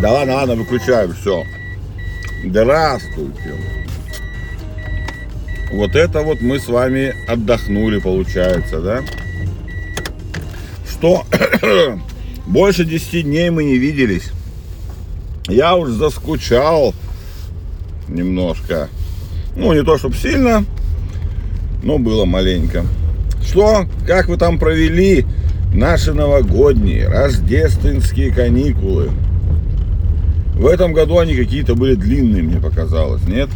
Да ладно, ладно, выключаю, все. Здравствуйте. Вот это вот мы с вами отдохнули, получается, да? Что? Больше 10 дней мы не виделись. Я уж заскучал немножко. Ну, не то чтобы сильно, но было маленько. Что? Как вы там провели наши новогодние, рождественские каникулы? В этом году они какие-то были длинные, мне показалось, нет?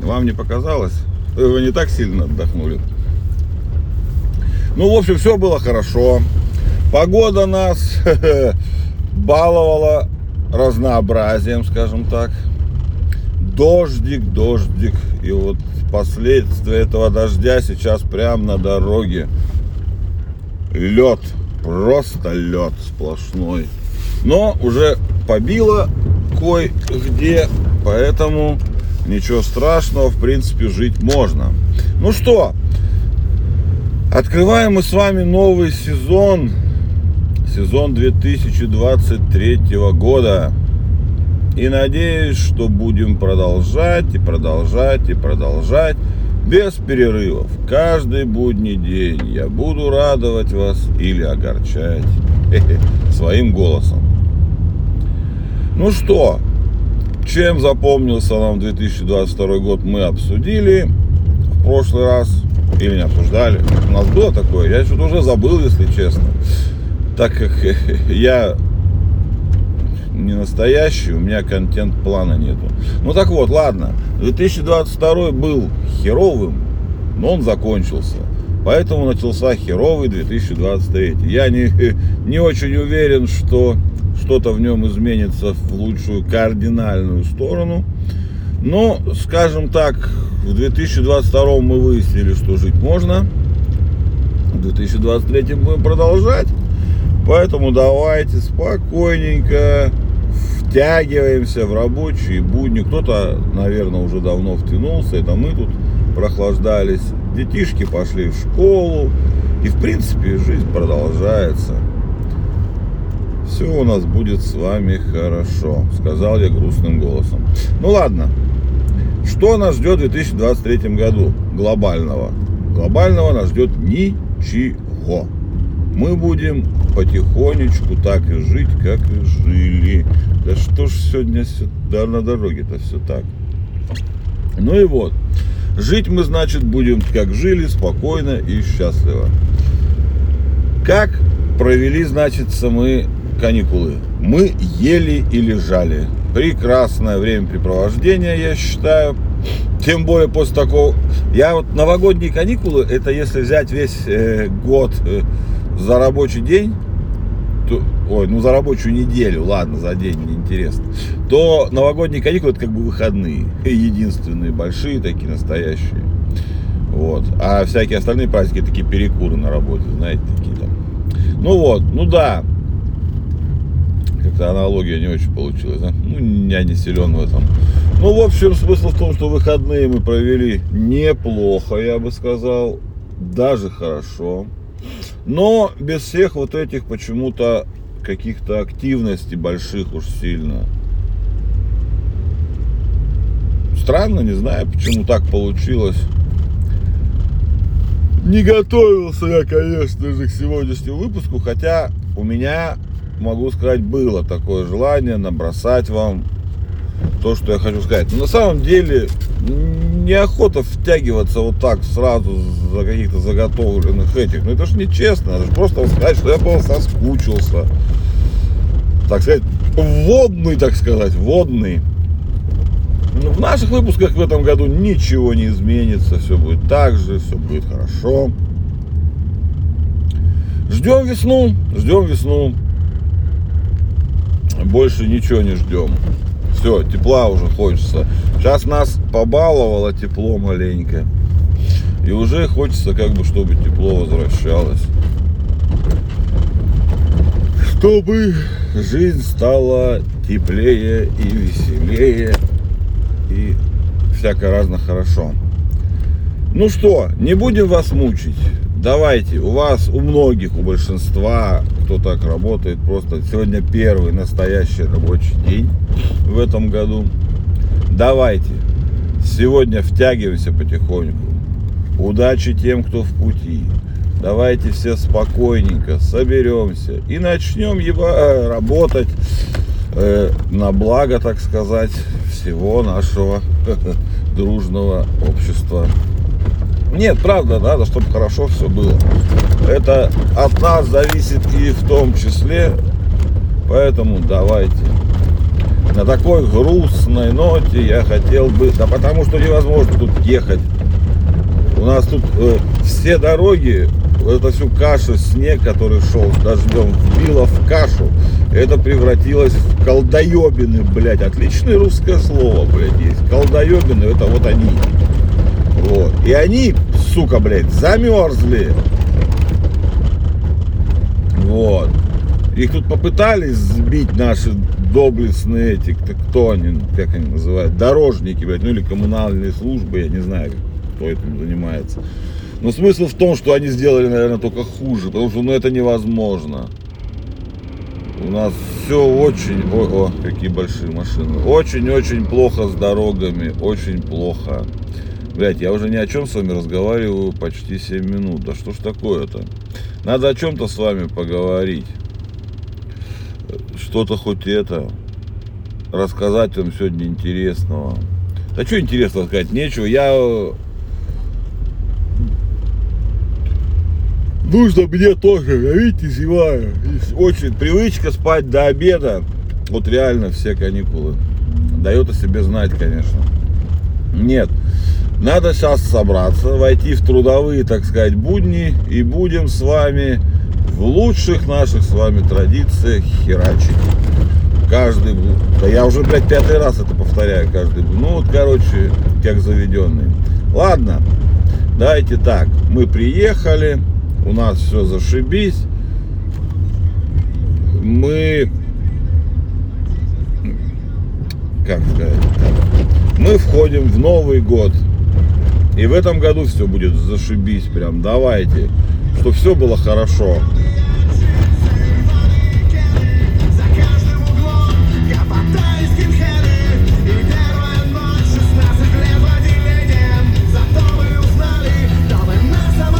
Вам не показалось? Вы не так сильно отдохнули? Ну, в общем, все было хорошо. Погода нас баловала разнообразием, скажем так. Дождик, дождик. И вот последствия этого дождя сейчас прямо на дороге. Лед, просто лед сплошной. Но уже побило кое-где, поэтому ничего страшного, в принципе, жить можно. Ну что, открываем мы с вами новый сезон, сезон 2023 года. И надеюсь, что будем продолжать и продолжать и продолжать без перерывов. Каждый будний день я буду радовать вас или огорчать своим голосом. Ну что, чем запомнился нам 2022 год, мы обсудили в прошлый раз. Или не обсуждали. У нас было такое, я что-то уже забыл, если честно. Так как я не настоящий, у меня контент-плана нету. Ну так вот, ладно, 2022 был херовым, но он закончился. Поэтому начался херовый 2023. Я не, не очень уверен, что что-то в нем изменится в лучшую кардинальную сторону. Но, скажем так, в 2022 мы выяснили, что жить можно. В 2023 будем продолжать. Поэтому давайте спокойненько втягиваемся в рабочие будни. Кто-то, наверное, уже давно втянулся. Это мы тут прохлаждались. Детишки пошли в школу. И, в принципе, жизнь продолжается. Все у нас будет с вами хорошо, сказал я грустным голосом. Ну ладно, что нас ждет в 2023 году глобального? Глобального нас ждет ничего. Мы будем потихонечку так и жить, как и жили. Да что ж сегодня да, на дороге-то все так. Ну и вот. Жить мы, значит, будем как жили, спокойно и счастливо. Как провели, значит, мы каникулы. Мы ели и лежали. Прекрасное времяпрепровождение, я считаю. Тем более после такого... Я вот новогодние каникулы, это если взять весь э, год э, за рабочий день, то, ой, ну за рабочую неделю, ладно, за день неинтересно, то новогодние каникулы это как бы выходные, единственные, большие такие, настоящие. Вот. А всякие остальные праздники такие перекуры на работе, знаете, такие там. Ну вот, ну да, как-то аналогия не очень получилась. Да? Ну, я не силен в этом. Ну, в общем, смысл в том, что выходные мы провели неплохо, я бы сказал. Даже хорошо. Но без всех вот этих почему-то каких-то активностей больших уж сильно. Странно, не знаю, почему так получилось. Не готовился я, конечно же, к сегодняшнему выпуску, хотя у меня могу сказать, было такое желание набросать вам то, что я хочу сказать. Но на самом деле неохота втягиваться вот так сразу за каких-то заготовленных этих. Ну это ж нечестно, надо же просто сказать, что я просто соскучился. Так сказать, водный, так сказать, водный. Ну, в наших выпусках в этом году ничего не изменится, все будет так же, все будет хорошо. Ждем весну, ждем весну больше ничего не ждем. Все, тепла уже хочется. Сейчас нас побаловало тепло маленько. И уже хочется как бы, чтобы тепло возвращалось. Чтобы жизнь стала теплее и веселее. И всяко разно хорошо. Ну что, не будем вас мучить. Давайте, у вас, у многих, у большинства, кто так работает, просто сегодня первый настоящий рабочий день в этом году. Давайте, сегодня втягиваемся потихоньку. Удачи тем, кто в пути. Давайте все спокойненько соберемся и начнем еба, работать э, на благо, так сказать, всего нашего дружного общества. Нет, правда, надо, чтобы хорошо все было. Это от нас зависит и в том числе. Поэтому давайте. На такой грустной ноте я хотел бы... Да потому что невозможно тут ехать. У нас тут э, все дороги, это всю кашу, снег, который шел с дождем, вбило в кашу. Это превратилось в колдоебины, блядь. Отличное русское слово, блядь, есть. Колдоебины, это вот они. Вот. И они, сука, блядь, замерзли. Вот. Их тут попытались сбить наши доблестные эти, кто они, как они называют, дорожники, блядь, ну или коммунальные службы, я не знаю, кто этим занимается. Но смысл в том, что они сделали, наверное, только хуже, потому что ну, это невозможно. У нас все очень, о, о, какие большие машины, очень-очень плохо с дорогами, очень плохо. Блять, я уже ни о чем с вами разговариваю почти 7 минут. Да что ж такое-то? Надо о чем-то с вами поговорить. Что-то хоть это. Рассказать вам сегодня интересного. Да что интересного сказать? Нечего. Я... Нужно мне тоже, я видите, зеваю. Очень привычка спать до обеда. Вот реально все каникулы. Дает о себе знать, конечно. Нет. Надо сейчас собраться, войти в трудовые, так сказать, будни и будем с вами в лучших наших с вами традициях херачить. Каждый, да я уже, блядь, пятый раз это повторяю каждый, ну вот, короче, как заведенный. Ладно, давайте так, мы приехали, у нас все зашибись, мы, как сказать, мы входим в Новый год и в этом году все будет зашибись прям. Давайте. Что все было хорошо.